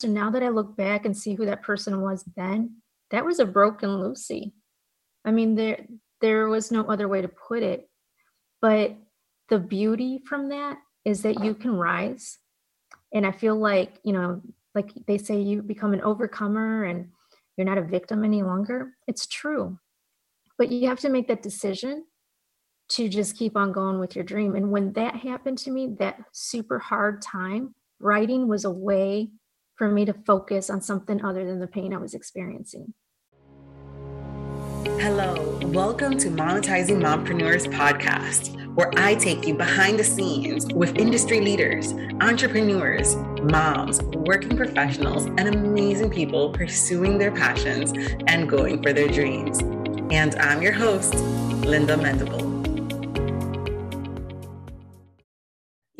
So now that I look back and see who that person was then, that was a broken Lucy. I mean, there there was no other way to put it. But the beauty from that is that you can rise. And I feel like, you know, like they say you become an overcomer and you're not a victim any longer. It's true. But you have to make that decision to just keep on going with your dream. And when that happened to me, that super hard time, writing was a way for me to focus on something other than the pain I was experiencing. Hello, welcome to Monetizing Mompreneurs podcast, where I take you behind the scenes with industry leaders, entrepreneurs, moms, working professionals, and amazing people pursuing their passions and going for their dreams. And I'm your host, Linda Mendable.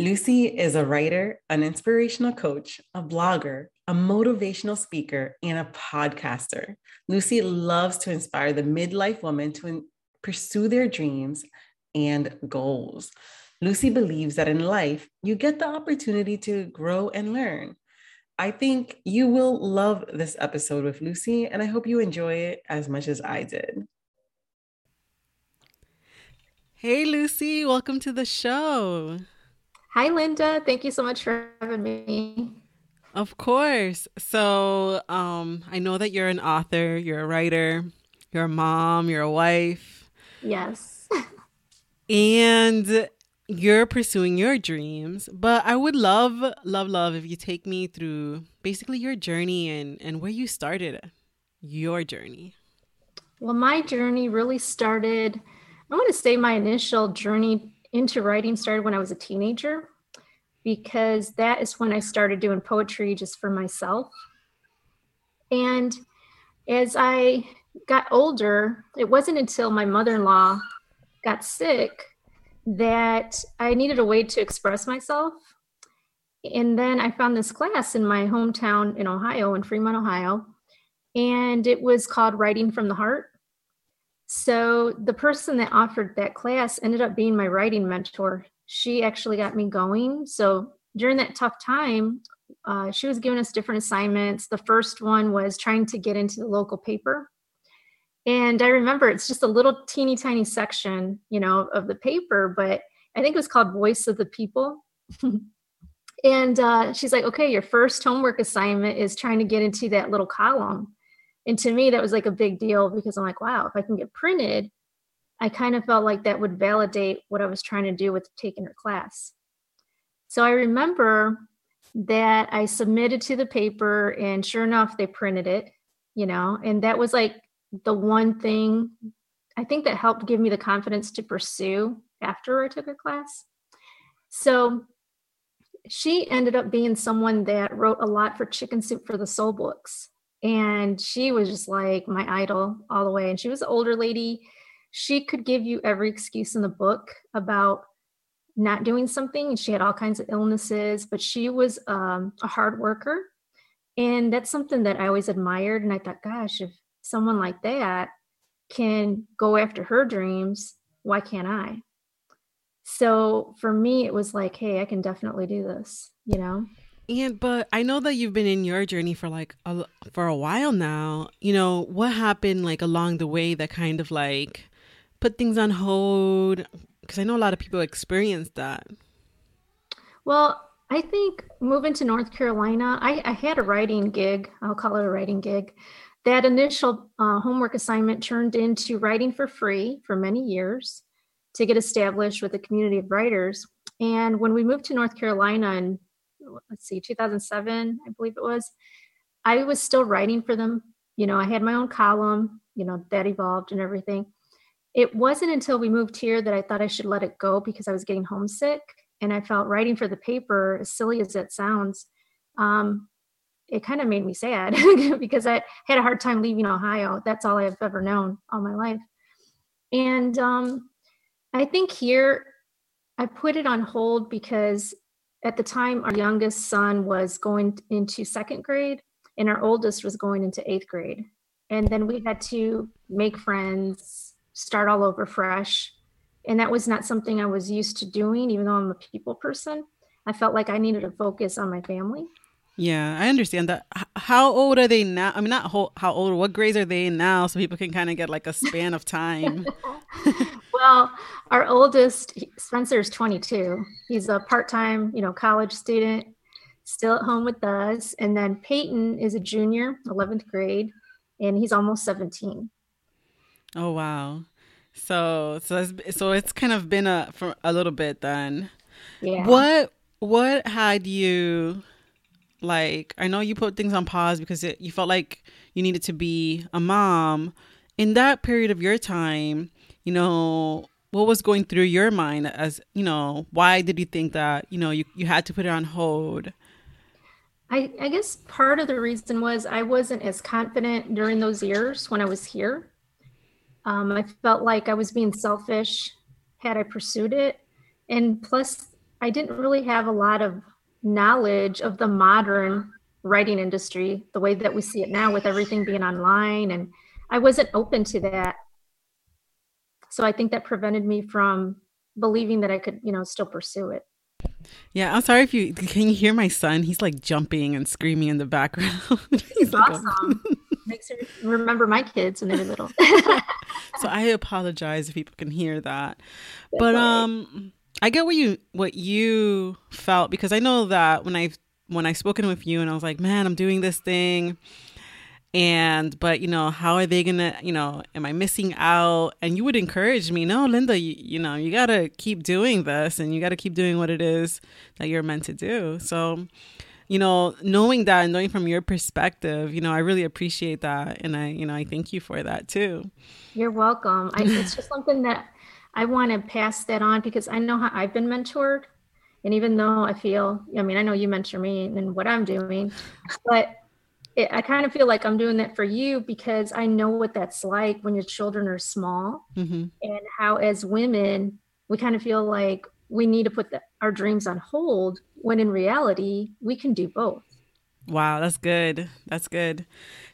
Lucy is a writer, an inspirational coach, a blogger, a motivational speaker, and a podcaster. Lucy loves to inspire the midlife woman to in- pursue their dreams and goals. Lucy believes that in life, you get the opportunity to grow and learn. I think you will love this episode with Lucy, and I hope you enjoy it as much as I did. Hey, Lucy, welcome to the show. Hi, Linda. Thank you so much for having me. Of course. So, um, I know that you're an author, you're a writer, you're a mom, you're a wife. Yes. and you're pursuing your dreams. But I would love, love, love if you take me through basically your journey and, and where you started your journey. Well, my journey really started, I want to say my initial journey into writing started when I was a teenager because that is when I started doing poetry just for myself. And as I got older, it wasn't until my mother in law got sick that I needed a way to express myself. And then I found this class in my hometown in Ohio, in Fremont, Ohio, and it was called Writing from the Heart. So the person that offered that class ended up being my writing mentor. She actually got me going. So during that tough time, uh, she was giving us different assignments. The first one was trying to get into the local paper. And I remember it's just a little teeny tiny section, you know, of the paper, but I think it was called Voice of the People. and uh, she's like, okay, your first homework assignment is trying to get into that little column and to me that was like a big deal because i'm like wow if i can get printed i kind of felt like that would validate what i was trying to do with taking her class. So i remember that i submitted to the paper and sure enough they printed it you know and that was like the one thing i think that helped give me the confidence to pursue after i took her class. So she ended up being someone that wrote a lot for chicken soup for the soul books. And she was just like my idol all the way. And she was an older lady she could give you every excuse in the book about not doing something and she had all kinds of illnesses but she was um, a hard worker. And that's something that i always admired and i thought gosh if someone like that can go after her dreams why can't i? So for me it was like hey i can definitely do this you know? And but I know that you've been in your journey for like a, for a while now. You know, what happened like along the way that kind of like put things on hold because I know a lot of people experience that. Well, I think moving to North Carolina, I, I had a writing gig. I'll call it a writing gig. That initial uh, homework assignment turned into writing for free for many years to get established with a community of writers. And when we moved to North Carolina and let's see 2007 i believe it was i was still writing for them you know i had my own column you know that evolved and everything it wasn't until we moved here that i thought i should let it go because i was getting homesick and i felt writing for the paper as silly as it sounds um, it kind of made me sad because i had a hard time leaving ohio. That's all i've ever known all my life. And um, i think here i put it on hold because at the time our youngest son was going into second grade and our oldest was going into eighth grade. And then we had to make friends start all over fresh and that was not something i was used to doing even though i'm a people person i felt like i needed to focus on my family Yeah, I understand that. How old are they now? I mean, not how, how old, what grades are they in now so people can kind of get like a span of time? well, our oldest, Spencer, is 22. He's a part time, you know, college student, still at home with us. And then Peyton is a junior, 11th grade, and he's almost 17. Oh, wow. So, so it's, so it's kind of been a for a little bit then. Yeah. What what had you like i know you put things on pause because it, you felt like you needed to be a mom in that period of your time you know what was going through your mind as you know why did you think that you know you, you had to put it on hold I, I guess part of the reason was i wasn't as confident during those years when i was here um, i felt like i was being selfish had i pursued it. And plus i didn't really have a lot of knowledge of the modern writing industry the way that we see it now with everything being online and i wasn't open to that. So i think that prevented me from believing that i could you know still pursue it. Yeah i'm sorry if you can you hear my son? He's like jumping and screaming in the background. He's awesome makes me remember my kids when they were little. So i apologize if people can hear that. But um I get what you what you felt because I know that when I when I spoken with you and I was like, man, I'm doing this thing and but you know how are they gonna you know am i missing out? And you would encourage me no linda you, you know you gotta keep doing this and you gotta keep doing what it is that you're meant to do. So you know knowing that and knowing from your perspective you know i really appreciate that and i you know i thank you for that too you're welcome I, it's just something that I want to pass that on because I know how I've been mentored. And even though I feel, I mean, I know you mentor me and what I'm doing, but it, I kind of feel like I'm doing that for you because I know what that's like when your children are small mm-hmm. and how, as women, we kind of feel like we need to put the, our dreams on hold when in reality, we can do both. Wow, that's good. That's good.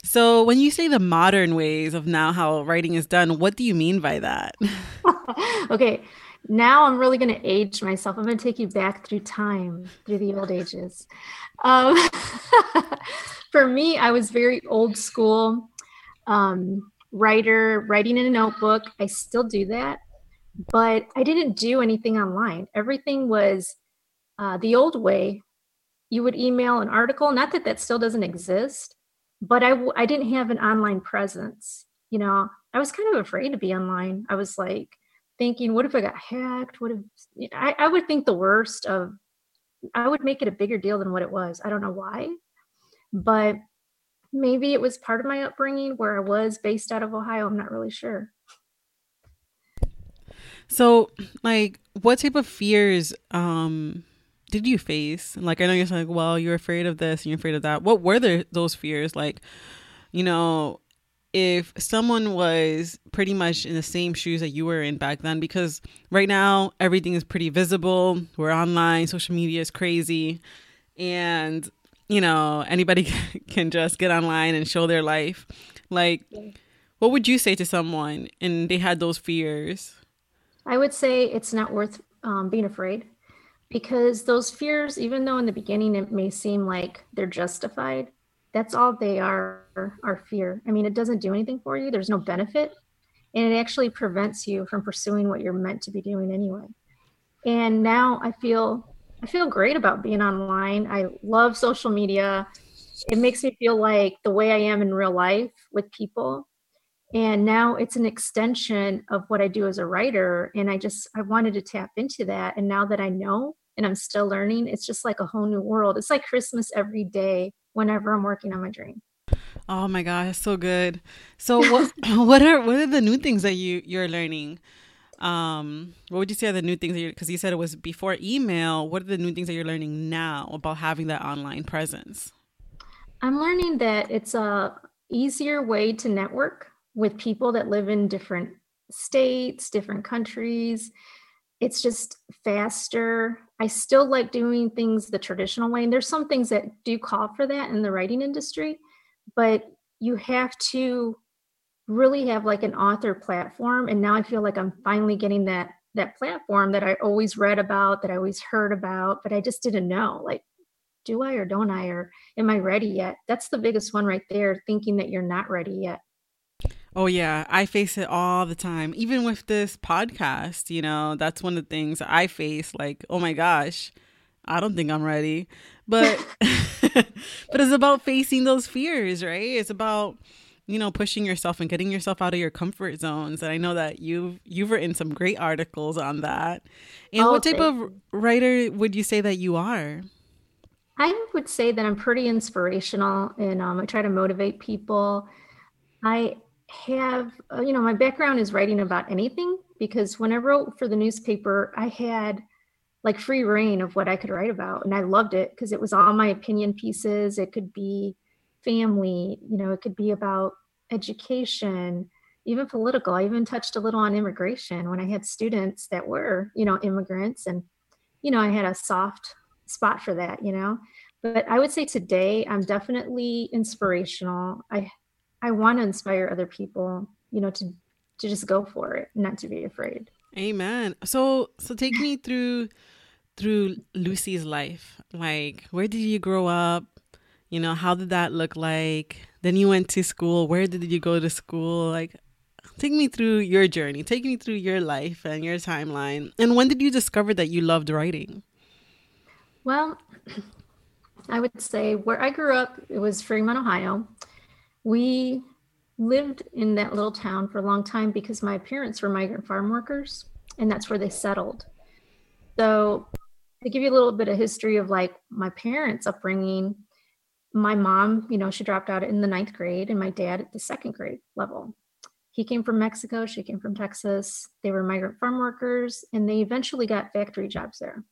So, when you say the modern ways of now how writing is done, what do you mean by that? okay, now I'm really going to age myself. I'm going to take you back through time, through the old ages. Um, for me, I was very old school um, writer, writing in a notebook. I still do that, but I didn't do anything online. Everything was uh, the old way. You would email an article not that that still doesn't exist but I w- I didn't have an online presence. You know i was kind of afraid to be online. I was like thinking what if i got hacked? What if I, I would think the worst of i would make it a bigger deal than what it was. I don't know why but maybe it was part of my upbringing where i was based out of ohio. I'm not really sure so like what type of fears um did you face? Like, I know you're like, well, you're afraid of this and you're afraid of that. What were there, those fears? Like, you know, if someone was pretty much in the same shoes that you were in back then, because right now everything is pretty visible. We're online, social media is crazy. And, you know, anybody can just get online and show their life. Like, what would you say to someone and they had those fears? I would say it's not worth um, being afraid because those fears, even though in the beginning it may seem like they're justified, that's all they are are fear. I mean, it doesn't do anything for you. There's no benefit. And it actually prevents you from pursuing what you're meant to be doing anyway. And now I feel I feel great about being online. I love social media. It makes me feel like the way I am in real life with people and now it's an extension of what i do as a writer and i just i wanted to tap into that and now that i know and i'm still learning it's just like a whole new world. It's like christmas every day whenever i'm working on my dream. Oh my gosh so good. So what what are what are the new things that you you're learning? Um what would you say are the new things that you're because you said it was before email what are the new things that you're learning now about having that online presence? I'm learning that it's a easier way to network with people that live in different states, different countries. It's just faster. I still like doing things the traditional way. And there's some things that do call for that in the writing industry, but you have to really have like an author platform. And now I feel like I'm finally getting that that platform that I always read about, that I always heard about, but I just didn't know. Like do I or don't I? Or am I ready yet? That's the biggest one right there, thinking that you're not ready yet. Oh, yeah. I face it all the time. Even with this podcast, you know, that's one of the things I face. Like, oh my gosh, I don't think I'm ready. But, but it's about facing those fears, right? It's about, you know pushing yourself and getting yourself out of your comfort zones and i know that you've you've written some great articles on that and oh, what type of writer would you say that you are i would say that i'm pretty inspirational and um, i try to motivate people i have uh, you know my background is writing about anything because when i wrote for the newspaper i had like free reign of what i could write about and i loved it because it was all my opinion pieces it could be family, you know, it could be about education, even political. I even touched a little on immigration when I had students that were, you know, immigrants and you know, I had a soft spot for that, you know. But I would say today I'm definitely inspirational. I I want to inspire other people, you know, to to just go for it, not to be afraid. Amen. So so take me through through Lucy's life. Like, where did you grow up? you know how did that look like then you went to school where did you go to school like take me through your journey take me through your life and your timeline and when did you discover that you loved writing well i would say where i grew up it was fremont ohio we lived in that little town for a long time because my parents were migrant farm workers and that's where they settled so to give you a little bit of history of like my parents upbringing my mom, you know, she dropped out in the ninth grade, and my dad at the second grade level. He came from Mexico, she came from Texas. They were migrant farm workers, and they eventually got factory jobs there.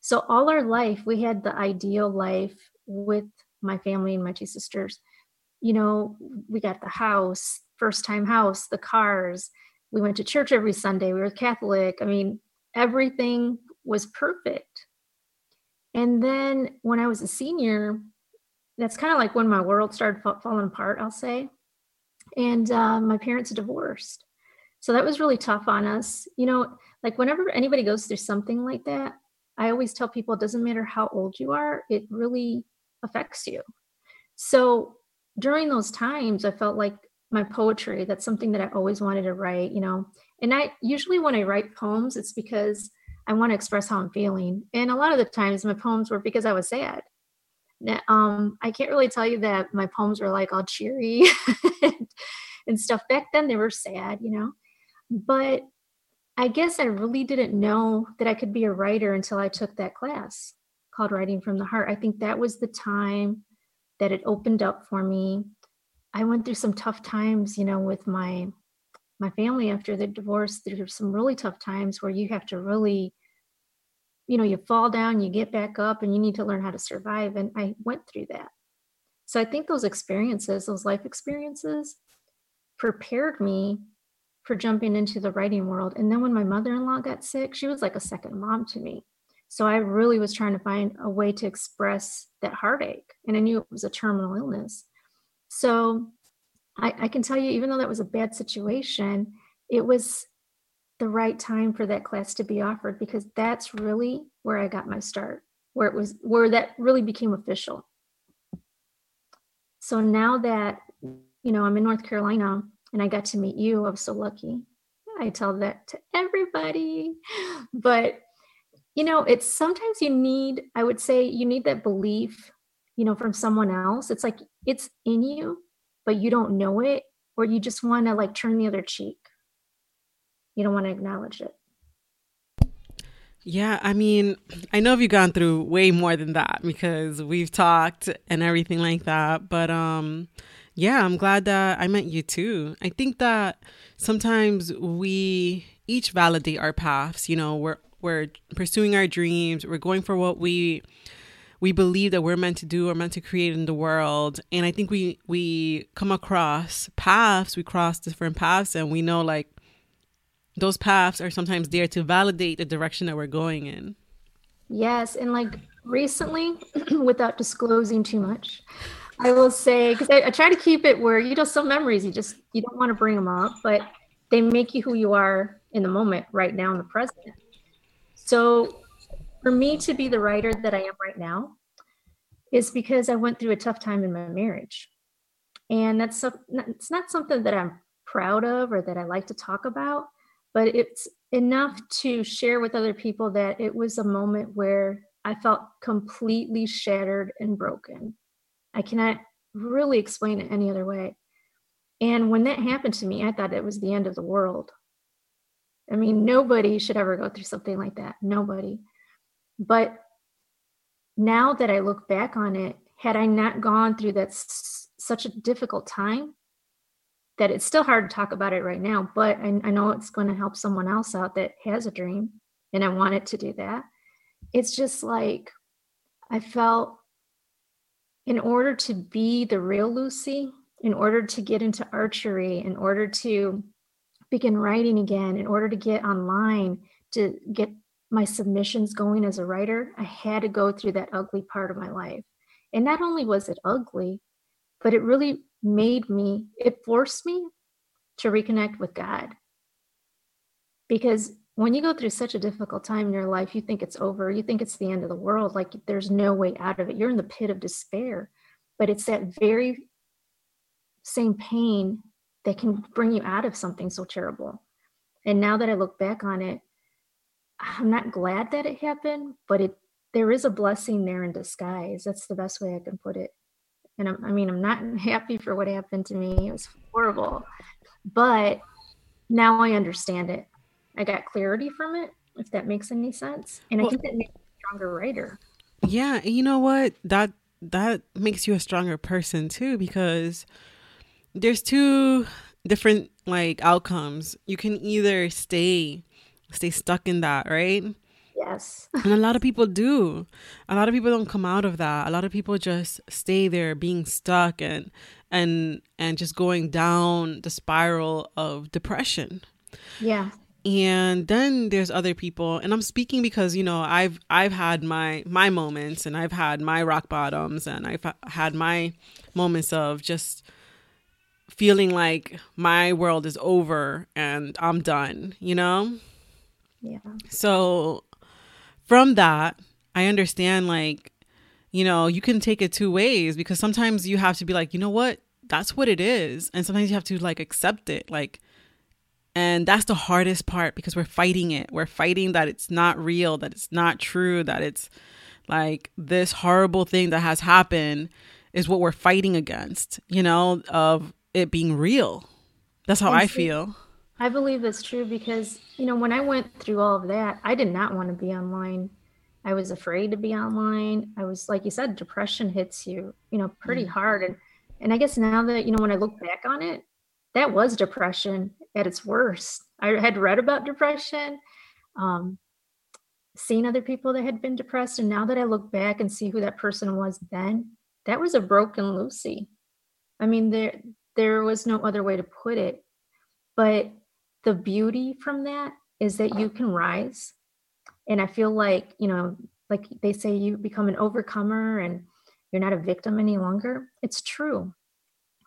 So, all our life, we had the ideal life with my family and my two sisters. You know, we got the house, first time house, the cars. We went to church every Sunday. We were Catholic. I mean, everything was perfect. And then when I was a senior, that's kind of like when my world started falling apart, I'll say. And uh, my parents divorced. So that was really tough on us. You know, like whenever anybody goes through something like that, I always tell people it doesn't matter how old you are, it really affects you. So during those times, I felt like my poetry, that's something that I always wanted to write, you know. And I usually when I write poems, it's because I want to express how I'm feeling. And a lot of the times my poems were because I was sad um, I can't really tell you that my poems were like all cheery and, and stuff. Back then, they were sad, you know. But I guess I really didn't know that I could be a writer until I took that class called Writing from the Heart. I think that was the time that it opened up for me. I went through some tough times, you know, with my my family after the divorce. There were some really tough times where you have to really you know, you fall down, you get back up, and you need to learn how to survive. And I went through that. So I think those experiences, those life experiences, prepared me for jumping into the writing world. And then when my mother in law got sick, she was like a second mom to me. So I really was trying to find a way to express that heartache. And I knew it was a terminal illness. So I, I can tell you, even though that was a bad situation, it was the right time for that class to be offered because that's really where I got my start, where it was where that really became official. So now that you know I'm in North Carolina and I got to meet you, I was so lucky. I tell that to everybody. But you know, it's sometimes you need, I would say you need that belief, you know, from someone else. It's like it's in you, but you don't know it, or you just want to like turn the other cheek you don't want to acknowledge it. Yeah, I mean, I know you've gone through way more than that because we've talked and everything like that. But um, yeah, I'm glad that I met you too. I think that sometimes we each validate our paths. You know, we're we're pursuing our dreams. We're going for what we we believe that we're meant to do or meant to create in the world. And I think we we come across paths. We cross different paths, and we know like those paths are sometimes there to validate the direction that we're going in. Yes, and like recently, without disclosing too much, I will say because I, I, try to keep it where you know some memories you just you don't want to bring them up, but they make you who you are in the moment, right now in the present. So, for me to be the writer that I am right now, is because I went through a tough time in my marriage. And that's it's not something that I'm proud of or that I like to talk about, but it's enough to share with other people that it was a moment where I felt completely shattered and broken. I cannot really explain it any other way. And when that happened to me, I thought it was the end of the world. I mean, nobody should ever go through something like that. Nobody. But now that I look back on it, had I not gone through that s- such a difficult time, that it's still hard to talk about it right now, but I, I know it's going to help someone else out that has a dream, and I want it to do that. It's just like I felt in order to be the real Lucy, in order to get into archery, in order to begin writing again, in order to get online, to get my submissions going as a writer, I had to go through that ugly part of my life. And not only was it ugly, but it really made me, it forced me to reconnect with God. Because when you go through such a difficult time in your life, you think it's over, you think it's the end of the world, like there's no way out of it. You're in the pit of despair. But it's that very same pain that can bring you out of something so terrible. And now that I look back on it, I'm not glad that it happened, but it there is a blessing there in disguise. That's the best way I can put it. And I'm, I mean, I'm not happy for what happened to me. It was horrible, but now I understand it. I got clarity from it, if that makes any sense. And well, I think that makes me a stronger writer. Yeah, you know what? That that makes you a stronger person too, because there's two different like outcomes. You can either stay stay stuck in that, right? Yes. and a lot of people do. A lot of people don't come out of that. A lot of people just stay there being stuck and and and just going down the spiral of depression. Yeah. And then there's other people and I'm speaking because you know I've I've had my my moments and I've had my rock bottoms and I've had my moments of just feeling like my world is over and I'm done, you know? Yeah. So from that, I understand like, you know, you can take it two ways because sometimes you have to be like, you know what? That's what it is. And sometimes you have to like accept it. Like, and that's the hardest part because we're fighting it. We're fighting that it's not real, that it's not true, that it's like this horrible thing that has happened is what we're fighting against, you know, of it being real. That's how and I feel. I believe that's true because, you know, when I went through all of that, I did not want to be online. I was afraid to be online. I was, like you said, depression hits you, you know, pretty mm hard. And, and I guess now that, you know, when I look back on it, that was depression at its worst. I had read about depression, um, seen other people that had been depressed. And now that I look back and see who that person was then, that was a broken Lucy. I mean, there, there was no other way to put it. But the beauty from that is that you can rise. And I feel like, you know, like they say you become an overcomer and you're not a victim any longer. It's true.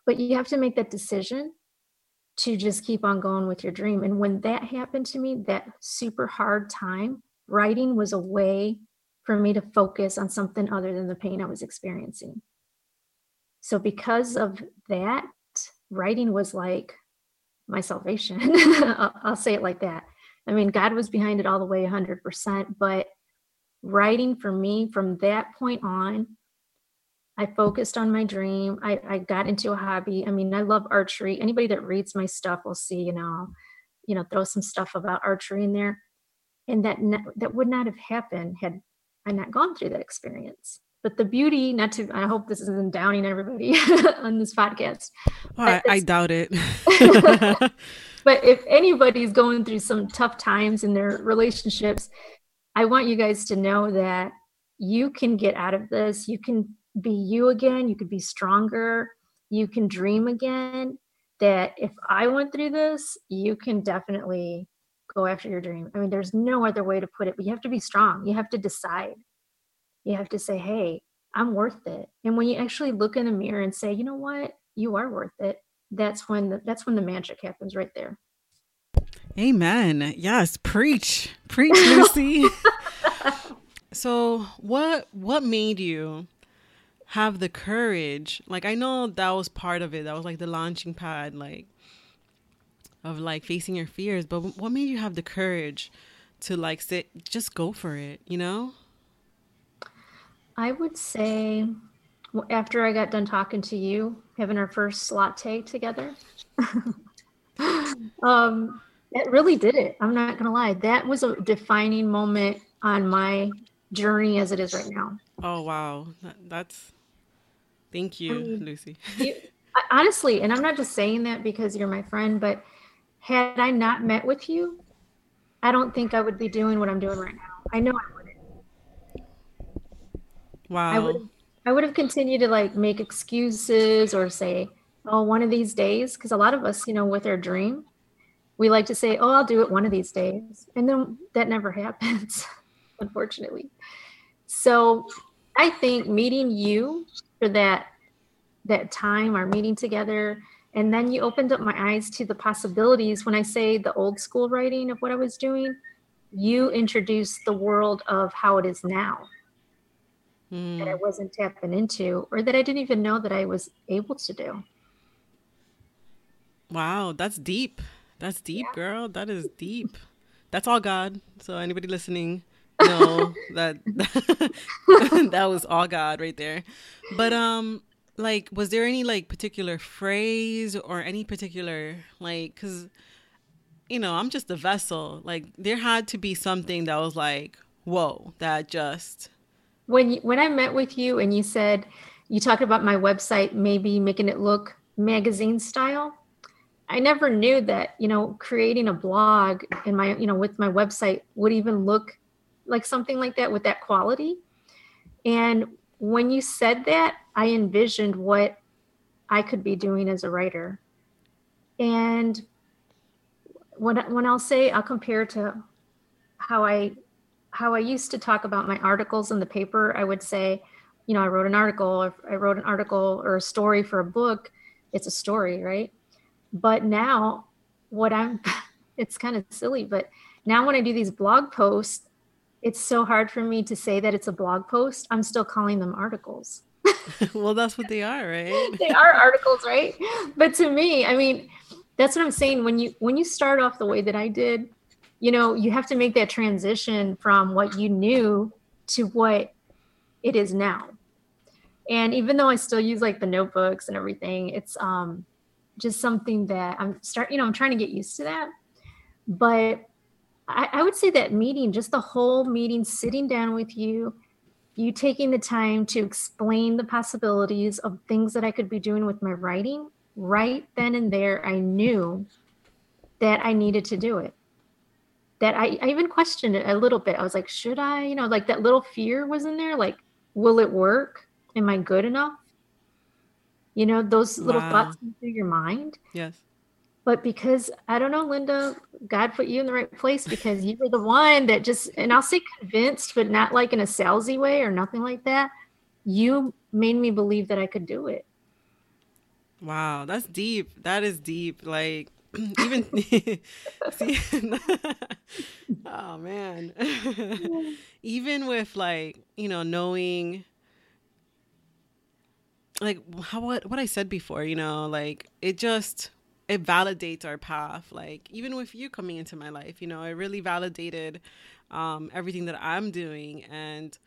But you have to make that decision to just keep on going with your dream. And when that happened to me, that super hard time, writing was a way for me to focus on something other than the pain I was experiencing. So, because of that, writing was like my salvation. I'll, say it like that. I mean, God was behind it all the way 100%, but writing for me from that point on, I focused on my dream. I, I got into a hobby. I mean, I love archery. Anybody that reads my stuff will see, you know, you know, throw some stuff about archery in there. And that ne- that would not have happened had I not gone through that experience. But the beauty, not to, I hope this isn't downing everybody on this podcast. Oh, I, I doubt it. but if anybody's going through some tough times in their relationships, I want you guys to know that you can get out of this. You can be you again. You can be stronger. You can dream again. That if I went through this, you can definitely go after your dream. I mean, there's no other way to put it, but you have to be strong. You have to decide you have to say, hey, I'm worth it. And when you actually look in the mirror and say, you know what, you are worth it, that's when the, that's when the magic happens right there. Amen. Yes, preach, preach, Lucy. so, what what made you have the courage? Like I know that was part of it. That was like the launching pad, like of like facing your fears. But what made you have the courage to like sit, just go for it? You know? I would say after I got done talking to you, having our first latte together, um, it really did it. I'm not gonna lie. That was a defining moment on my journey as it is right now. Oh wow, that's thank you, I mean, Lucy. you, honestly, and I'm not just saying that because you're my friend, but had I not met with you, I don't think I would be doing what I'm doing right now. I know I wouldn't. Wow. I would I would have continued to like make excuses or say, "Oh, one of these days," because a lot of us, you know, with our dream, we like to say, "Oh, I'll do it one of these days," and then that never happens, unfortunately. So, I think meeting you for that that time, our meeting together, and then you opened up my eyes to the possibilities. When I say the old school writing of what I was doing, you introduced the world of how it is now mm. that I hmm. wasn't tapping into or that I didn't even know that I was able to do. Wow, that's deep. That's deep, yeah. girl. That is deep. That's all God. So anybody listening, know that that was all God right there. But um like was there any like particular phrase or any particular like cuz you know, I'm just a vessel. Like there had to be something that was like, whoa, that just when you, when I met with you and you said you talked about my website maybe making it look magazine style. I never knew that, you know, creating a blog in my, you know, with my website would even look like something like that with that quality. And when you said that, I envisioned what I could be doing as a writer. And when, when I'll say, I'll compare to how I how I used to talk about my articles in the paper, I would say, you know, I wrote an article, if I wrote an article or a story for a book, it's a story, right? But now, what I'm, it's kind of silly, but now when I do these blog posts, it's so hard for me to say that it's a blog post. I'm still calling them articles. well, that's what they are, right? they are articles, right? But to me, I mean, that's what I'm saying. When you when you start off the way that I did, you know you have to make that transition from what you knew to what it is now. And even though i still use like the notebooks and everything it's um just something that i'm start you know i'm trying to get used to that. But I, I would say that meeting just the whole meeting sitting down with you you taking the time to explain the possibilities of things that i could be doing with my writing right then and there i knew that i needed to do it that I, I even questioned it a little bit. I was like, should I, you know, like that little fear was in there. Like, will it work? Am I good enough? You know, those little wow. thoughts through your mind. Yes. But because I don't know, Linda, God put you in the right place because you were the one that just, and I'll say convinced, but not like in a salesy way or nothing like that. You made me believe that I could do it. Wow, that's deep. That is deep. Like, even see, oh man. Even with like you know knowing like how what what i said before you know like it just it validates our path. Like even with you coming into my life you know it really validated um, everything that i'm doing and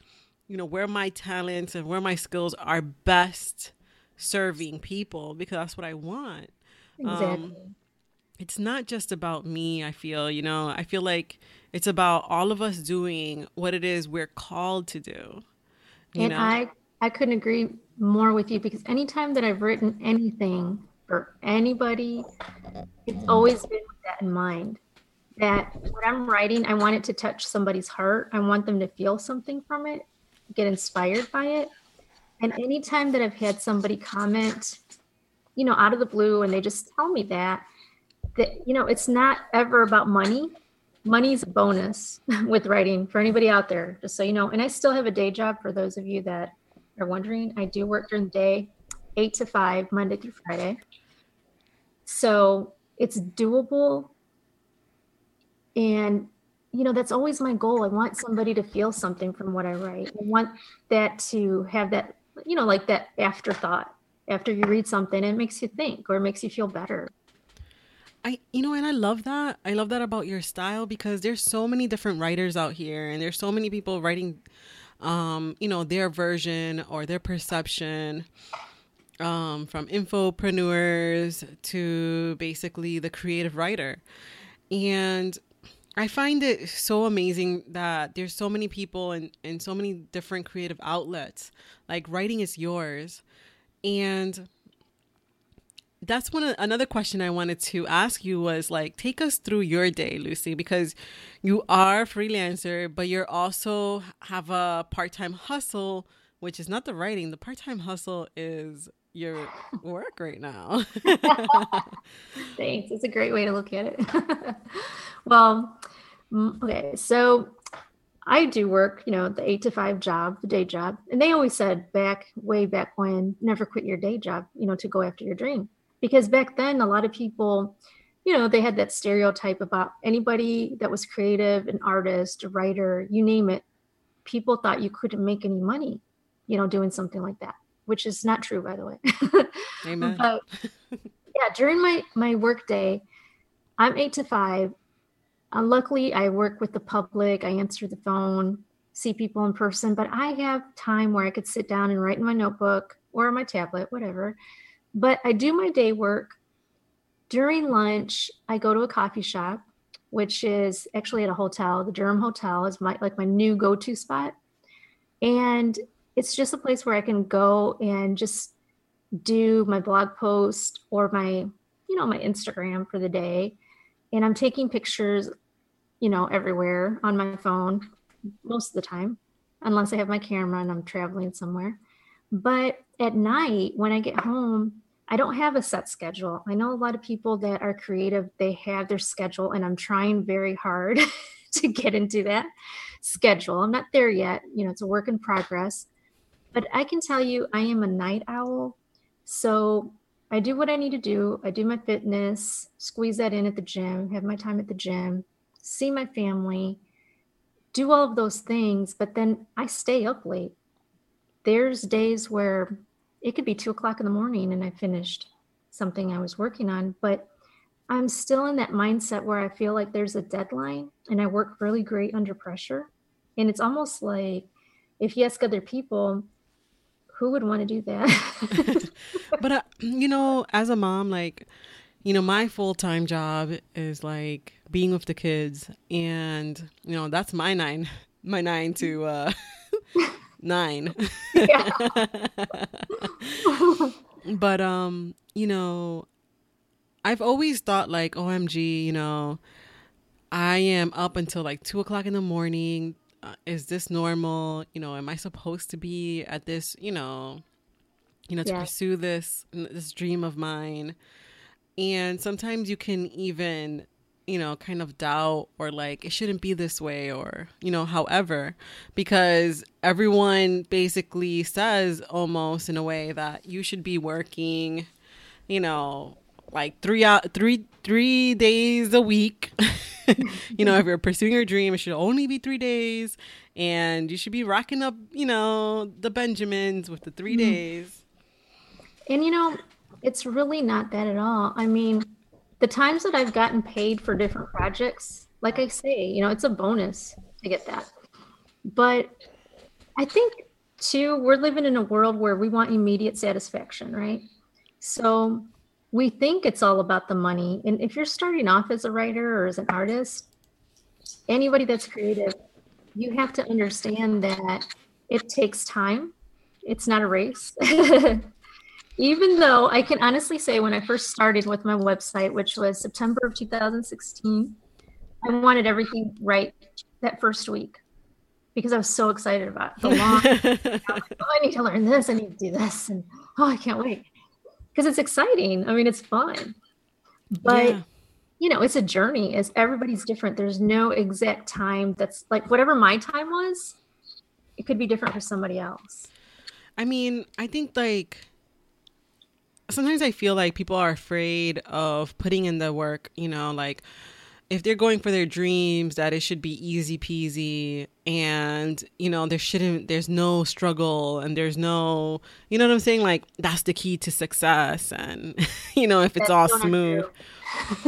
you know where my talents and where my skills are best serving people because that's what i want. Exactly. Um, it's not just about me, I feel, you know, I feel like it's about all of us doing what it is we're called to do. and know? I I couldn't agree more with you because anytime that I've written anything for anybody, it's always been with that in mind. That what I'm writing, I want it to touch somebody's heart. I want them to feel something from it, get inspired by it. And anytime that I've had somebody comment, you know, out of the blue and they just tell me that, that you know it's not ever about money. Money's a bonus with writing for anybody out there just so you know. And i still have a day job for those of you that are wondering. I do work during the day eight to five monday through friday. So it's doable. And you know that's always my goal. I want somebody to feel something from what i write. I want that to have that you know, like that afterthought. After you read something, it makes you think or it makes you feel better. I you know and I love that. I love that about your style because there's so many different writers out here and there's so many people writing um you know their version or their perception um from infopreneurs to basically the creative writer. And I find it so amazing that there's so many people and, and so many different creative outlets. Like writing is yours. And that's one of, another question I wanted to ask you was like take us through your day, Lucy, because you are a freelancer, but you're also have a part-time hustle, which is not the writing. The part-time hustle is your work right now. Thanks. It's a great way to look at it. well, okay, so I do work, you know, the eight to five job, the day job. And they always said back, way back when, never quit your day job, you know, to go after your dream. Because back then, a lot of people, you know, they had that stereotype about anybody that was creative, an artist, a writer, you name it. People thought you couldn't make any money, you know, doing something like that, which is not true, by the way. Amen. but yeah, during my my work day, I'm eight to five uh, luckily, I work with the public, I answer the phone, see people in person, but I have time where I could sit down and write in my notebook or on my tablet, whatever. But I do my day work. During lunch, I go to a coffee shop, which is actually at a hotel. The Durham Hotel is my like my new go-to spot. And it's just a place where I can go and just do my blog post or my, you know, my Instagram for the day. And I'm taking pictures you know, everywhere on my phone most of the time, unless I have my camera and I'm traveling somewhere. But at night, when I get home, I don't have a set schedule. I know a lot of people that are creative, they have their schedule, and I'm trying very hard to get into that schedule. I'm not there yet. You know, it's a work in progress. But I can tell you, I am a night owl. So I do what I need to do. I do my fitness, squeeze that in at the gym, have my time at the gym, see my family, do all of those things, but then I stay up late. There's days where it could be two o'clock in the morning and I finished something I was working on, but I'm still in that mindset where I feel like there's a deadline and I work really great under pressure. And it's almost like if you ask other people, who would want to do that? but, uh, you know, as a mom, like, you know, my full time job is like being with the kids, and you know, that's my nine, my nine to uh, nine. but um, you know, I've always thought like, OMG, you know, I am up until like two o'clock in the morning. Uh, is this normal? You know, am I supposed to be at this? You know, you know, to yeah. pursue this this dream of mine and sometimes you can even, you know, kind of doubt or like, it shouldn't be this way or, you know, however, because everyone basically says almost in a way that you should be working, you know, like three out three three days a week. you know, if you're pursuing your dream, it should only be three days, and you should be racking up, you know, the Benjamins with the 3 mm-hmm. days. And you know, it's really not that at all. I mean, the times that I've gotten paid for different projects, like I say, you know, it's a bonus to get that. But I think too, we're living in a world where we want immediate satisfaction, right? So we think it's all about the money. And if you're starting off as a writer or as an artist, anybody that's creative, you have to understand that it takes time. It's not a race. even though I can honestly say when I first started with my website, which was September of 2016, I wanted everything right that first week because I was so excited about the long. oh, I need to learn this. I need to do this, and oh, I can't wait because it's exciting. I mean, it's fun, but yeah. you know, it's a journey. As everybody's different. There's no exact time. That's like whatever my time was. It could be different for somebody else. I mean, I think like sometimes I feel like people are afraid of putting in the work, you know, like if they're going for their dreams that it should be easy peasy and you know there shouldn't there's no struggle and there's no you know what i'm saying? Like that's the key to success and you know if it's all smooth.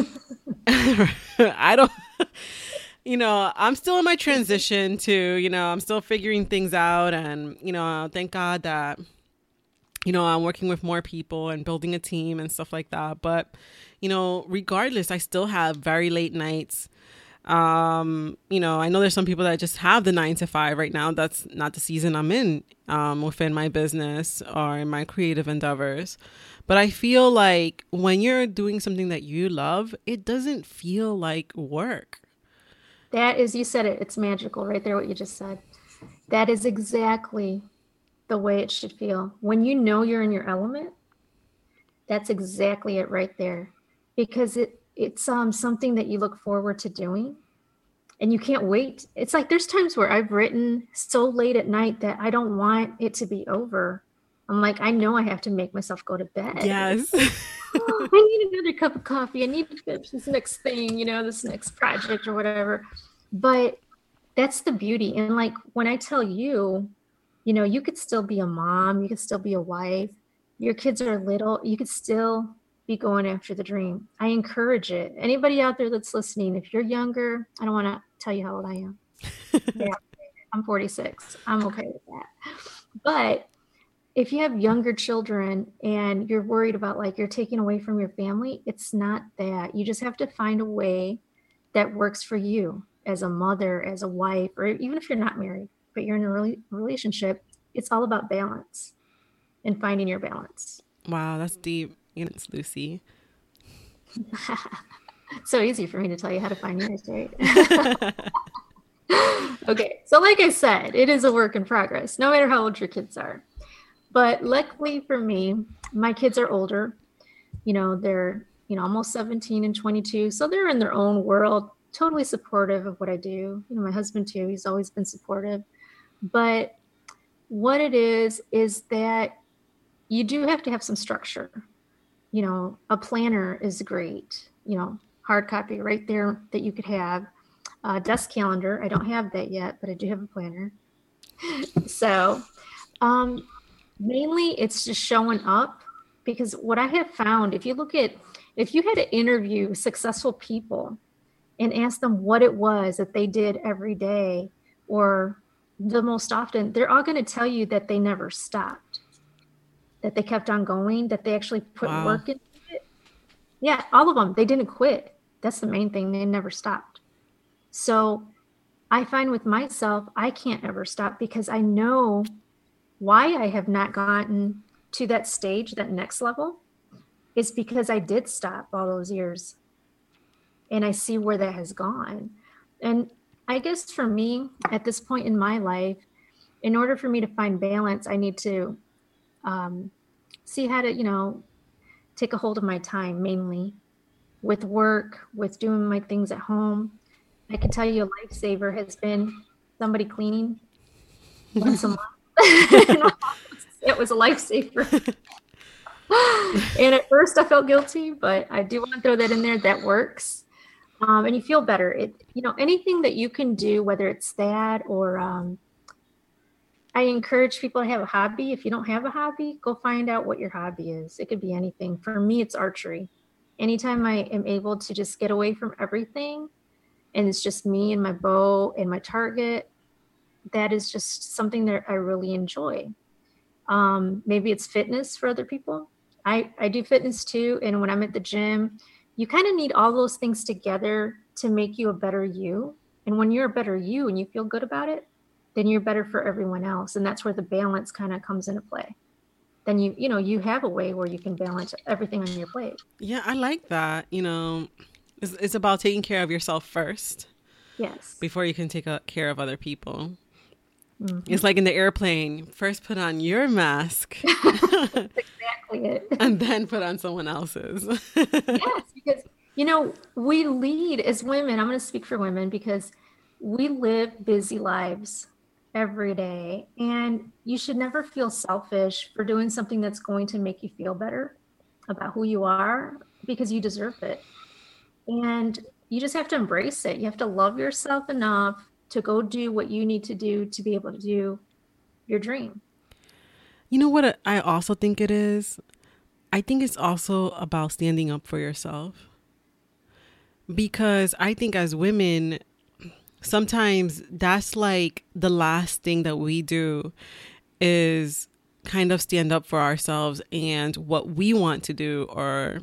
i don't you know i'm still in my transition to you know i'm still figuring things out and you know thank god that you know i'm working with more people and building a team and stuff like that but you know, regardless, I still have very late nights. Um, you know, I know there's some people that just have the nine to five right now. That's not the season I'm in um, within my business or in my creative endeavors. But I feel like when you're doing something that you love, it doesn't feel like work. That is, you said it, it's magical right there, what you just said. That is exactly the way it should feel. When you know you're in your element, that's exactly it right there because it it's um something that you look forward to doing and you can't wait. It's like there's times where I've written so late at night that I don't want it to be over. I'm like, I know I have to make myself go to bed. Yes. oh, I need another cup of coffee. I need to finish this next thing, you know, this next project or whatever. But that's the beauty. And like when I tell you, you know, you could still be a mom, you could still be a wife, your kids are little, you could still be going after the dream. I encourage it. Anybody out there that's listening, if you're younger, I don't want to tell you how old I am. yeah, I'm 46. I'm okay with that. But if you have younger children and you're worried about like you're taking away from your family, it's not that. You just have to find a way that works for you as a mother, as a wife, or even if you're not married, but you're in a re- relationship. It's all about balance and finding your balance. Wow, that's deep. And it's Lucy. so easy for me to tell you how to find yours, right? okay, so like I said, it is a work in progress, no matter how old your kids are. But luckily for me, my kids are older. You know, they're, you know, almost 17 and 22. So they're in their own world, totally supportive of what I do. You know, my husband too, he's always been supportive. But what it is, is that you do have to have some structure you know, a planner is great, you know, hard copy right there that you could have. A desk calendar, I don't have that yet, but I do have a planner. so, um, mainly it's just showing up because what I have found, if you look at, if you had to interview successful people and ask them what it was that they did every day or the most often, they're all going to tell you that they never stopped that they kept on going, that they actually put wow. work into it. Yeah, all of them. They didn't quit. That's the main thing. They never stopped. So I find with myself, I can't ever stop because I know why I have not gotten to that stage, that next level, is because I did stop all those years. And I see where that has gone. And I guess for me, at this point in my life, in order for me to find balance, I need to um, see how to, you know, take a hold of my time mainly with work, with doing my things at home. I can tell you a lifesaver has been somebody cleaning once a month. it was a lifesaver. and at first I felt guilty, but I do want to throw that in there. That works. Um, and you feel better. It, you know, anything that you can do, whether it's that or um, I encourage people to have a hobby. If you don't have a hobby, go find out what your hobby is. It could be anything. For me, it's archery. Anytime I am able to just get away from everything and it's just me and my bow and my target, that is just something that I really enjoy. Um, maybe it's fitness for other people. I, I do fitness too. And when I'm at the gym, you kind of need all those things together to make you a better you. And when you're a better you and you feel good about it, then you're better for everyone else. And that's where the balance kind of comes into play. Then you you know you have a way where you can balance everything on your plate. Yeah i like that you know it's, it's about taking care of yourself first yes. before you can take care of other people mm-hmm. it's like in the airplane first put on your mask exactly it and then put on someone else's yes because you know we lead as women i'm going to speak for women because we live busy lives every day. And you should never feel selfish for doing something that's going to make you feel better about who you are because you deserve it. And you just have to embrace it. You have to love yourself enough to go do what you need to do to be able to do your dream. You know what I also think it is? I think it's also about standing up for yourself. Because I think as women, sometimes that's like the last thing that we do is kind of stand up for ourselves and what we want to do or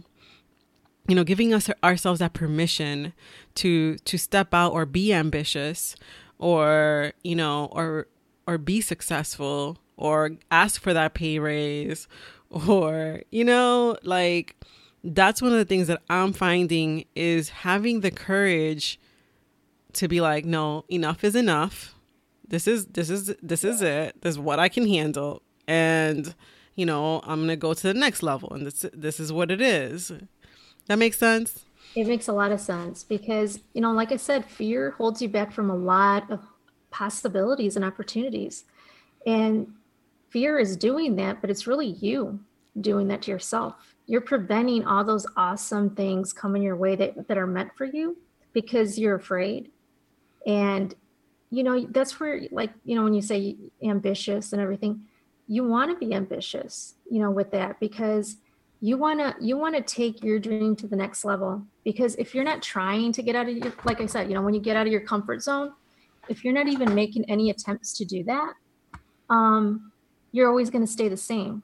you know giving us ourselves that permission to to step out or be ambitious or you know or or be successful or ask for that pay raise or you know like that's one of the things that i'm finding is having the courage to be like no enough is enough. This is this is this is it. This is what i can handle. And you know i'm gonna go to the next level and this this is what it is that makes sense? It makes a lot of sense because you know like i said fear holds you back from a lot of possibilities and opportunities. And fear is doing that but it's really you doing that to yourself. You're preventing all those awesome things coming your way that, that are meant for you because you're afraid. And you know that's where like you know when you say ambitious and everything you want to be ambitious you know with that because you want to you want to take your dream to the next level because if you're not trying to get out of your like i said you know when you get out of your comfort zone if you're not even making any attempts to do that um, you're always going to stay the same.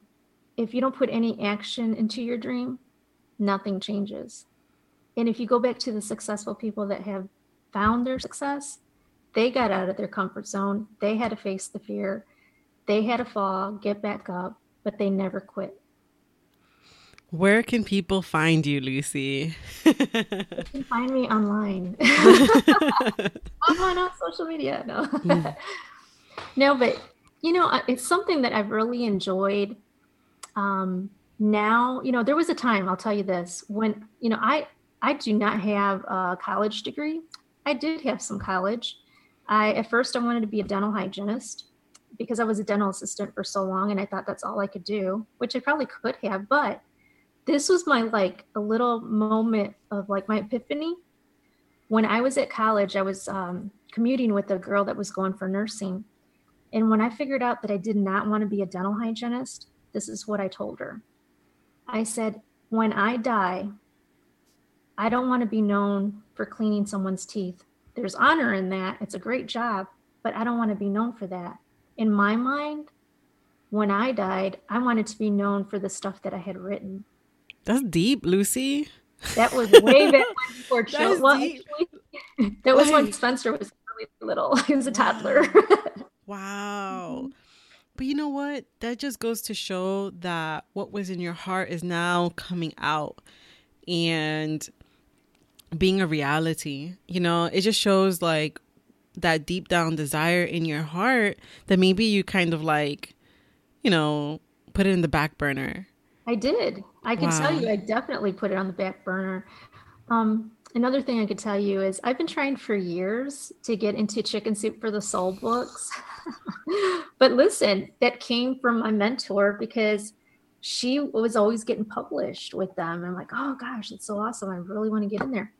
If you don't put any action into your dream nothing changes. And if you go back to the successful people that have found their success they got out of their comfort zone. They had to face the fear. They had to fall, get back up, but they never quit. Where can people find you, Lucy? you can find me online. online on social media. No. Mm. no, but you know, it's something that I've really enjoyed. Um, now, you know, there was a time, I'll tell you this, when, you know, I I do not have a college degree. I did have some college. I at first I wanted to be a dental hygienist because I was a dental assistant for so long and I thought that's all I could do, which I probably could have, but this was my like a little moment of like my epiphany. When I was at college, I was um, commuting with a girl that was going for nursing. And when I figured out that I did not want to be a dental hygienist, this is what I told her. I said, when I die, I don't want to be known for cleaning someone's teeth. There's honor in that. It's a great job, but I don't want to be known for that in my mind, when I died, I wanted to be known for the stuff that I had written. That's deep, Lucy. That was way back before children. Well, actually, that was when Spencer was really little. He was a toddler. wow. Mm-hmm. But you know what? That just goes to show that what was in your heart is now coming out and being a reality. You know, it just shows like that deep down desire in your heart that maybe you kind of like, you know, put it in the back burner. I did. I can wow. tell you, I definitely put it on the back burner. Um, another thing I could tell you is I've been trying for years to get into Chicken Soup for the Soul books. but listen, that came from my mentor because she was always getting published with them. I'm like, oh gosh, it's so awesome. I really want to get in there.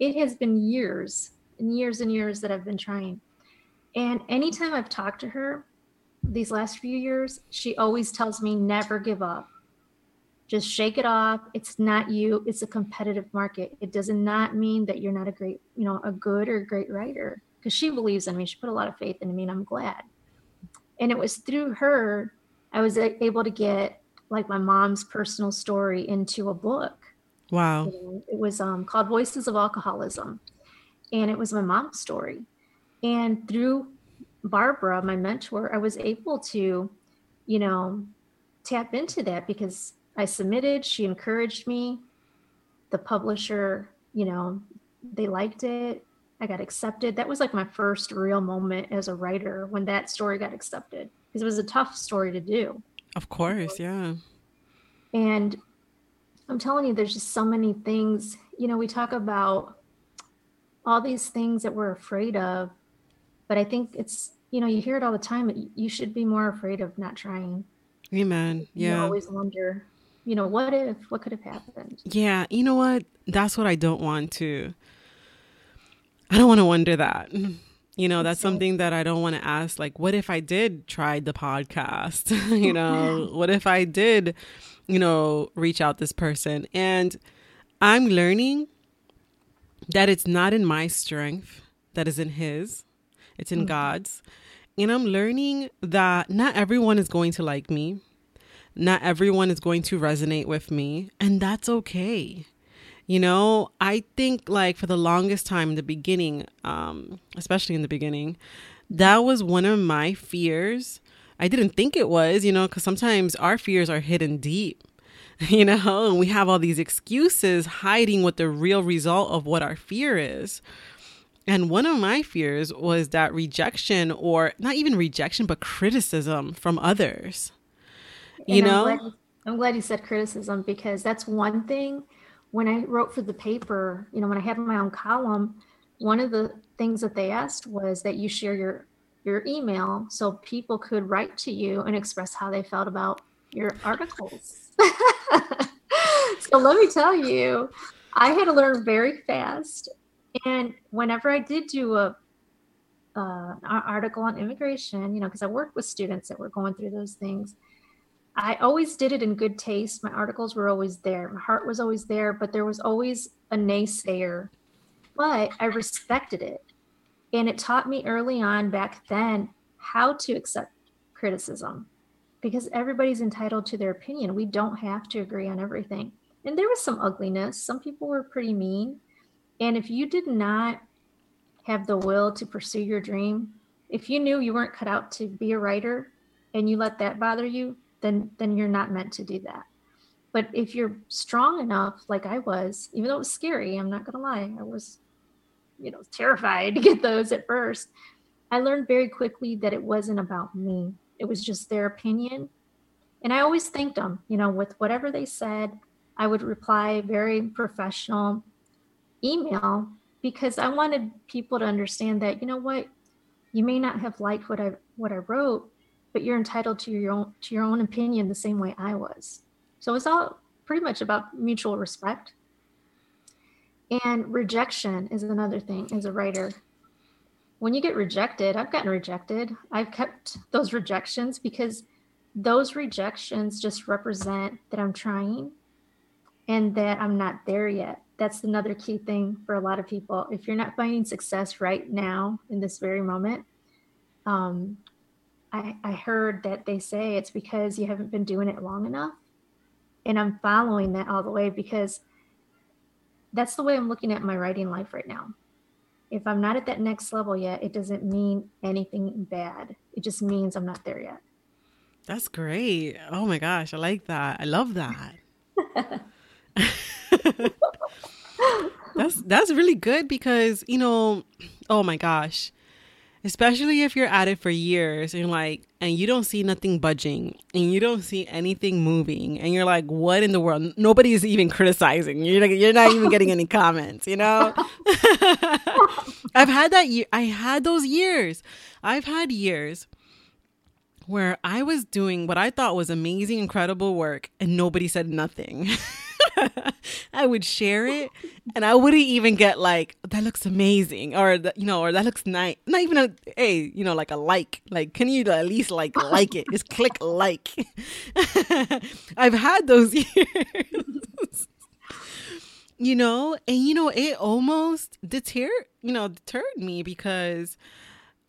It has been years and years and years that I've been trying. And anytime I've talked to her these last few years, she always tells me never give up. Just shake it off. It's not you, it's a competitive market. It does not mean that you're not a great, you know, a good or great writer because she believes in me. She put a lot of faith in me and I'm glad. And it was through her I was able to get like my mom's personal story into a book. Wow. It was um, called Voices of Alcoholism and it was my mom's story. And through Barbara, my mentor, I was able to, you know, tap into that because I submitted, she encouraged me. The publisher, you know, they liked it. I got accepted. That was like my first real moment as a writer when that story got accepted because it was a tough story to do. Of course, yeah. And I'm telling you, there's just so many things. You know, we talk about all these things that we're afraid of. But I think it's, you know, you hear it all the time. You should be more afraid of not trying. Amen. Yeah. You always wonder, you know, what if, what could have happened? Yeah. You know what? That's what I don't want to. I don't want to wonder that. You know, that's something that I don't want to ask. Like, what if I did try the podcast? you know, what if I did, you know, reach out this person? And I'm learning that it's not in my strength, that is in His, it's in mm-hmm. God's. And I'm learning that not everyone is going to like me, not everyone is going to resonate with me, and that's okay. You know, I think like for the longest time in the beginning, um, especially in the beginning, that was one of my fears. I didn't think it was, you know, because sometimes our fears are hidden deep, you know, and we have all these excuses hiding what the real result of what our fear is. And one of my fears was that rejection, or not even rejection, but criticism from others. You and know, I'm glad, I'm glad you said criticism because that's one thing when I wrote for the paper, you know, when I had my own column, one of the things that they asked was that you share your your email so people could write to you and express how they felt about your articles. so let me tell you, I had to learn very fast. And whenever I did do a uh, article on immigration, you know, because I worked with students that were going through those things, I always did it in good taste. My articles were always there. My heart was always there, but there was always a naysayer. But I respected it. And it taught me early on back then how to accept criticism because everybody's entitled to their opinion. We don't have to agree on everything. And there was some ugliness. Some people were pretty mean. And if you did not have the will to pursue your dream, if you knew you weren't cut out to be a writer and you let that bother you, then then you're not meant to do that. But if you're strong enough, like I was, even though it was scary, I'm not gonna lie, I was, you know, terrified to get those at first. I learned very quickly that it wasn't about me. It was just their opinion. And I always thanked them, you know, with whatever they said, I would reply very professional email because I wanted people to understand that, you know what, you may not have liked what I what I wrote, but you're entitled to your own to your own opinion the same way I was. So it's all pretty much about mutual respect. And rejection is another thing as a writer. When you get rejected, I've gotten rejected. I've kept those rejections because those rejections just represent that I'm trying and that I'm not there yet. That's another key thing for a lot of people. If you're not finding success right now in this very moment, um, I, I heard that they say it's because you haven't been doing it long enough. And I'm following that all the way because that's the way I'm looking at my writing life right now. If I'm not at that next level yet, it doesn't mean anything bad. It just means I'm not there yet. That's great. Oh my gosh, I like that. I love that. that's that's really good because, you know, oh my gosh especially if you're at it for years and like and you don't see nothing budging and you don't see anything moving and you're like what in the world? Nobody is even criticizing you're like you're not even getting any comments you know? I've had that year i had those years. I've had years where i was doing what i thought was amazing incredible work and nobody said nothing I would share it and I wouldn't even get like, that looks amazing or, you know, or that looks nice. Not even a, hey, you know, like a like. Like, can you at least like like it? Just click like. I've had those years. you know, and you know, it almost deterred, you know, deterred me because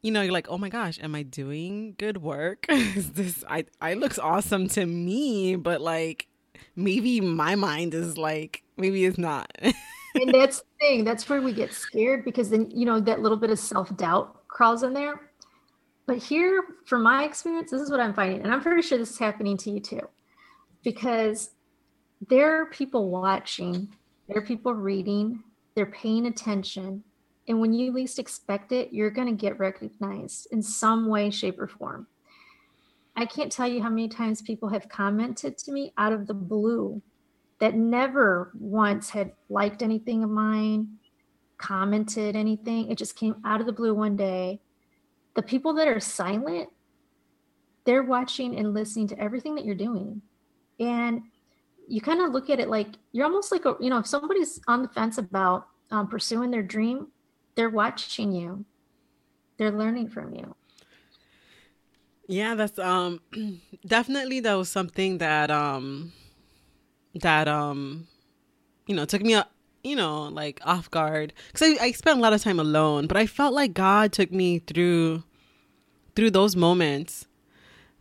you know, you're like, oh my gosh, am I doing good work? Is this I I looks awesome to me, but like maybe my mind is like maybe it's not. And that's the thing that's where we get scared because then you know that little bit of self-doubt crawls in there. But here from my experience this is what i'm finding and i'm pretty sure this is happening to you too because there are people watching there are people reading they're paying attention and when you least expect it you're going to get recognized in some way shape or form I can't tell you how many times people have commented to me out of the blue that never once had liked anything of mine, commented anything. It just came out of the blue one day. The people that are silent, they're watching and listening to everything that you're doing. And you kind of look at it like you're almost like a, you know, if somebody's on the fence about um, pursuing their dream, they're watching you. They're learning from you. Yeah, that's um definitely that was something that um that um you know took me up you know like off guard. Because I, I spent a lot of time alone but i felt like god took me through through those moments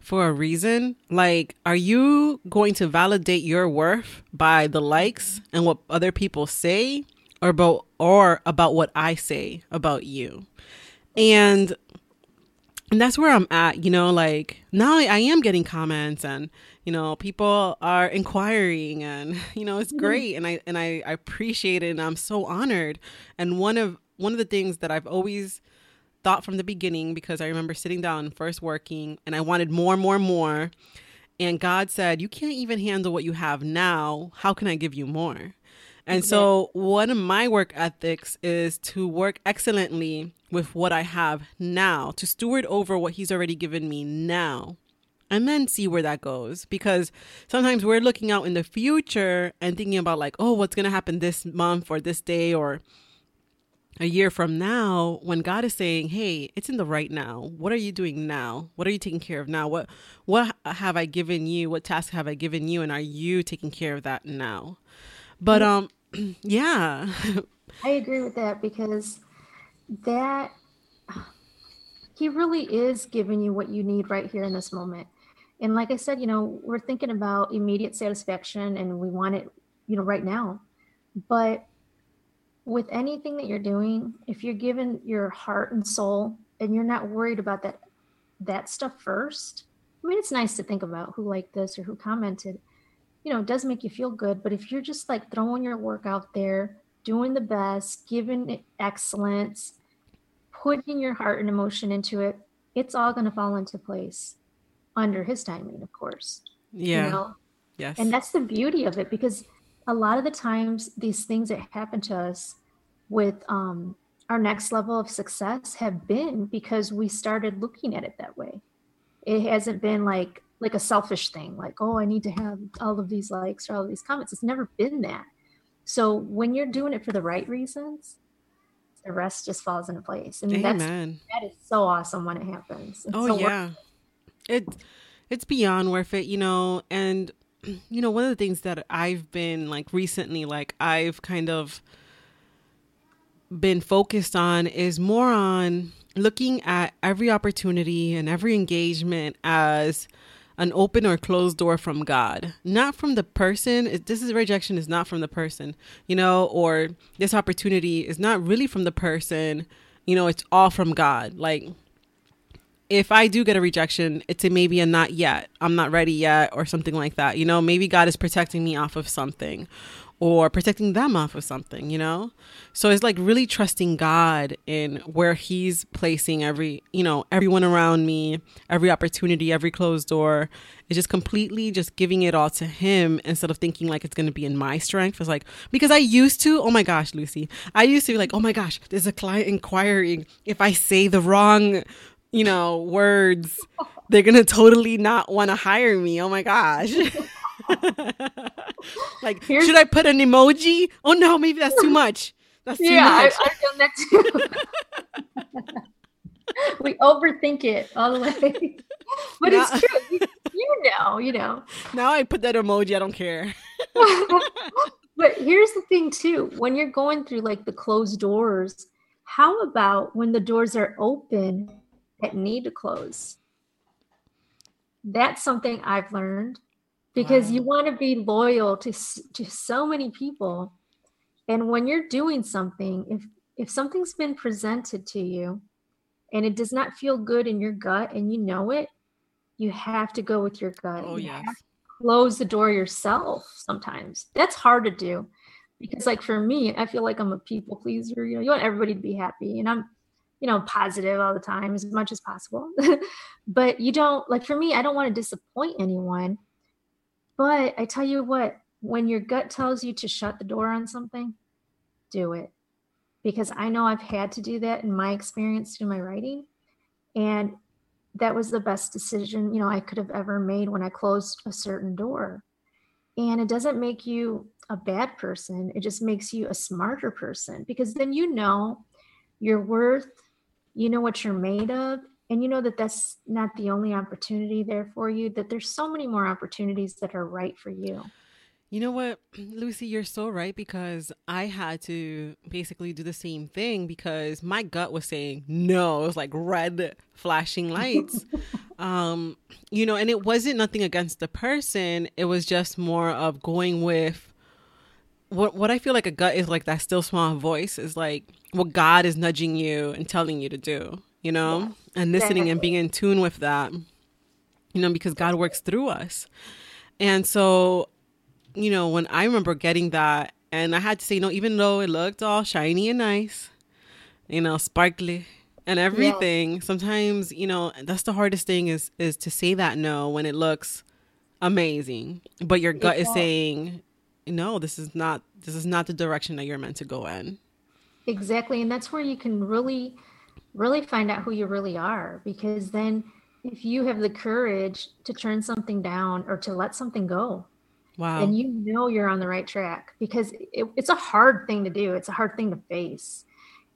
for a reason. Like are you going to validate your worth by the likes and what other people say or about or about what i say about you? And and that's where I'm at, you know, like now I am getting comments and you know, people are inquiring and you know, it's mm-hmm. great and I and I, I appreciate it and I'm so honored. And one of one of the things that I've always thought from the beginning because I remember sitting down first working and I wanted more, more, more. And God said, You can't even handle what you have now. How can I give you more? And so, one of my work ethics is to work excellently with what I have now, to steward over what He's already given me now, and then see where that goes. Because sometimes we're looking out in the future and thinking about, like, oh, what's going to happen this month or this day or a year from now when God is saying, "Hey, it's in the right now. What are you doing now? What are you taking care of now? What what have I given you? What task have I given you and are you taking care of that now?" But um yeah. I agree with that because that he really is giving you what you need right here in this moment. And like I said, you know, we're thinking about immediate satisfaction and we want it, you know, right now. But with anything that you're doing, if you're giving your heart and soul and you're not worried about that that stuff first, I mean, it's nice to think about who liked this or who commented, you know, it does make you feel good. But if you're just like throwing your work out there, doing the best, giving it excellence, putting your heart and emotion into it, it's all going to fall into place under his timing, of course. Yeah. You know? Yes. And that's the beauty of it because a lot of the times these things that happen to us with um, our next level of success have been because we started looking at it that way. It hasn't been like, like a selfish thing like oh i need to have all of these likes or all of these comments it's never been that so when you're doing it for the right reasons the rest just falls into place. And Amen. that's that is so awesome when it happens. It's oh so yeah. It it's beyond worth it you know and you know one of the things that i've been like recently like i've kind of been focused on is more on looking at every opportunity and every engagement as an open or closed door from God, not from the person. This is rejection is not from the person, you know, or this opportunity is not really from the person, you know, it's all from God. Like if I do get a rejection, it's a maybe a not yet. I'm not ready yet or something like that. You know, maybe God is protecting me off of something or protecting them off of something, you know? So it's like really trusting God in where He's placing every, you know, everyone around me, every opportunity, every closed door. It's just completely just giving it all to Him instead of thinking like it's going to be in my strength. It's like, because I used to, oh my gosh, Lucy, I used to be like, oh my gosh, there's a client inquiring if I say the wrong, you know, words. They're gonna totally not want to hire me. Oh my gosh. like, Here's... should I put an emoji? Oh no, maybe that's too much. That's too yeah, much. I, I've done that too. we overthink it all the way. But now, it's true. You, you know, you know. Now I put that emoji, I don't care. but here's the thing too. When you're going through like the closed doors, how about when the doors are open that need to close? That's something I've learned because wow. you want to be loyal to to so many people. And when you're doing something if if something's been presented to you and it does not feel good in your gut and you know it you have to go with your gut. Oh yeah close the door yourself sometimes. That's hard to do. Because like for me i feel like i'm a people pleaser you know you want everybody to be happy and i'm you know positive all the time as much as possible. But you don't like for me i don't want to disappoint anyone but I tell you what, when your gut tells you to shut the door on something, do it. Because I know I've had to do that in my experience through my writing. And that was the best decision, you know, I could have ever made when I closed a certain door. And it doesn't make you a bad person, it just makes you a smarter person because then you know your worth, you know what you're made of, and you know that that's not the only opportunity there for you, that there's so many more opportunities that are right for you. You know what, Lucy, you're so right because I had to basically do the same thing because my gut was saying no. It was like red flashing lights. um, you know, and it wasn't nothing against the person. It was just more of going with what what I feel like a gut is like that still small voice is like what God is nudging you and telling you to do, you know? Yeah, and listening exactly. and being in tune with that. You know, because God works through us. And so you know, when I remember getting that, and I had to say, you know, even though it looked all shiny and nice, you know, sparkly and everything, yeah. sometimes, you know, that's the hardest thing is is to say that no when it looks amazing, but your gut is saying, no, this is not this is not the direction that you're meant to go in. Exactly, and that's where you can really, really find out who you really are, because then if you have the courage to turn something down or to let something go Wow. And you know you're on the right track because it, it's a hard thing to do. It's a hard thing to face.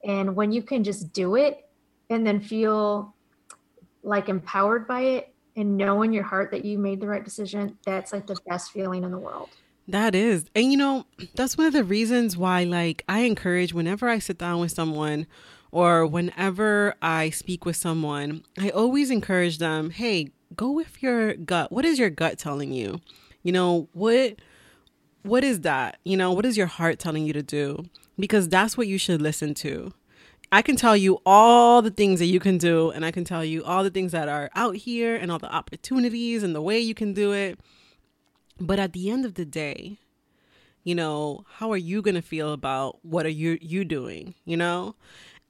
And when you can just do it and then feel like empowered by it and know in your heart that you made the right decision, that's like the best feeling in the world. That is. And you know, that's one of the reasons why like I encourage whenever I sit down with someone or whenever I speak with someone, I always encourage them, "Hey, go with your gut. What is your gut telling you?" You know, what what is that? You know, what is your heart telling you to do? Because that's what you should listen to. I can tell you all the things that you can do, and I can tell you all the things that are out here and all the opportunities and the way you can do it. But at the end of the day, you know, how are you going to feel about what are you you doing, you know?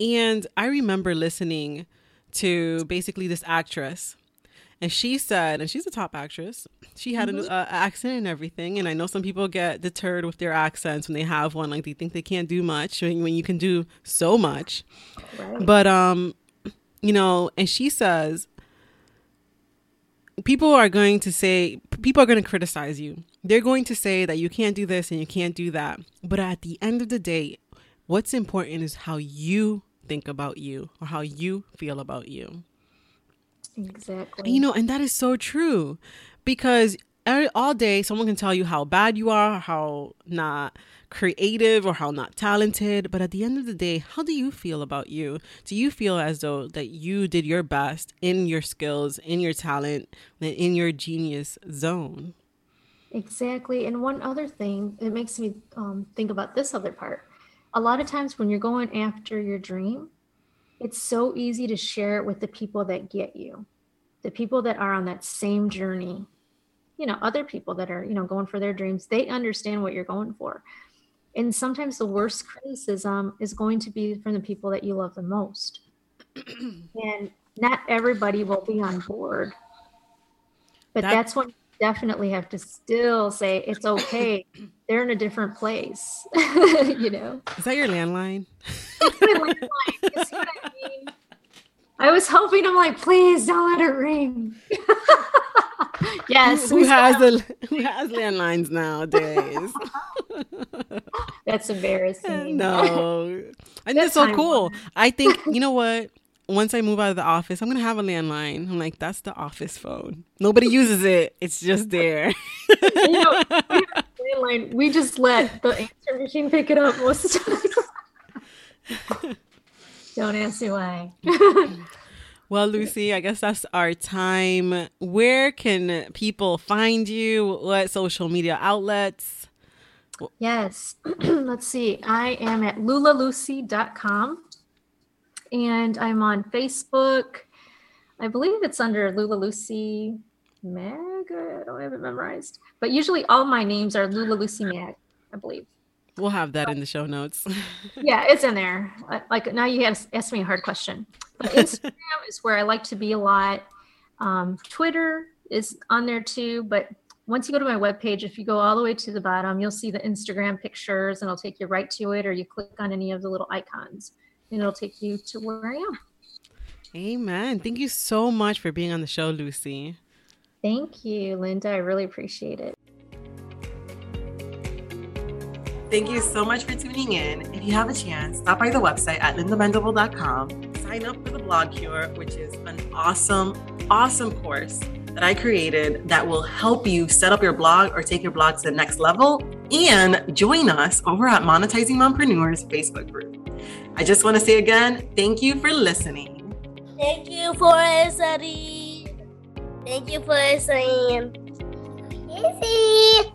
And I remember listening to basically this actress and she said, and she's a top actress. She had mm-hmm. an uh, accent and everything. And I know some people get deterred with their accents when they have one, like they think they can't do much when, when you can do so much. Right. But um, you know, and she says people are going to say people are going to criticize you. They're going to say that you can't do this and you can't do that. But at the end of the day, what's important is how you think about you or how you feel about you. Exactly. You know, and that is so true because all day someone can tell you how bad you are, how not creative or how not talented, but at the end of the day, how do you feel about you? Do you feel as though that you did your best in your skills, in your talent, in your genius zone? Exactly. And one other thing, it makes me um, think about this other part. A lot of times when you're going after your dream, it's so easy to share it with the people that get you, the people that are on that same journey. You know, other people that are, you know, going for their dreams, they understand what you're going for. And sometimes the worst criticism is going to be from the people that you love the most. and not everybody will be on board. But that, that's when you definitely have to still say it's okay. They're in a different place. you know. Is that your landline? landline. I, mean? I was hoping I'm like, please don't let it ring. yes. Who, has the who has landlines nowadays? That's embarrassing. No. And that's so cool. I think you know what? once I move out of the office, I'm gonna have a landline. I'm like, that's the office phone. Nobody uses it. It's just there. you know, landline, we just let the answer machine pick it up most of the time. Don't ask me why. well, Lucy, I guess that's our time. Where can people find you? What social media outlets? Yes. Let's see. I am at lulalucy.com and I'm on Facebook. I believe it's under Lula Lucy Mag. I don't have it memorized, but usually all my names are Lula Lucy Mag. I believe. We'll have that in the show notes. yeah, it's in there. Like now you have asked me a hard question. But Instagram is where I like to be a lot. Um, Twitter is on there too, but once you go to my webpage, if you go all the way to the bottom, you'll see the Instagram pictures and it'll take you right to it, or you click on any of the little icons and it'll take you to where I am. Amen. Thank you so much for being on the show, Lucy. Thank you, Linda. I really appreciate it. Thank you so much for tuning in. If you have a chance, stop by the website at lindamendable.com. Sign up for the Blog Cure, which is an awesome, awesome course that I created that will help you set up your blog or take your blog to the next level. And join us over at Monetizing Mompreneurs Facebook group. I just want to say again, thank you for listening. Thank you for listening. Thank you for listening. Easy.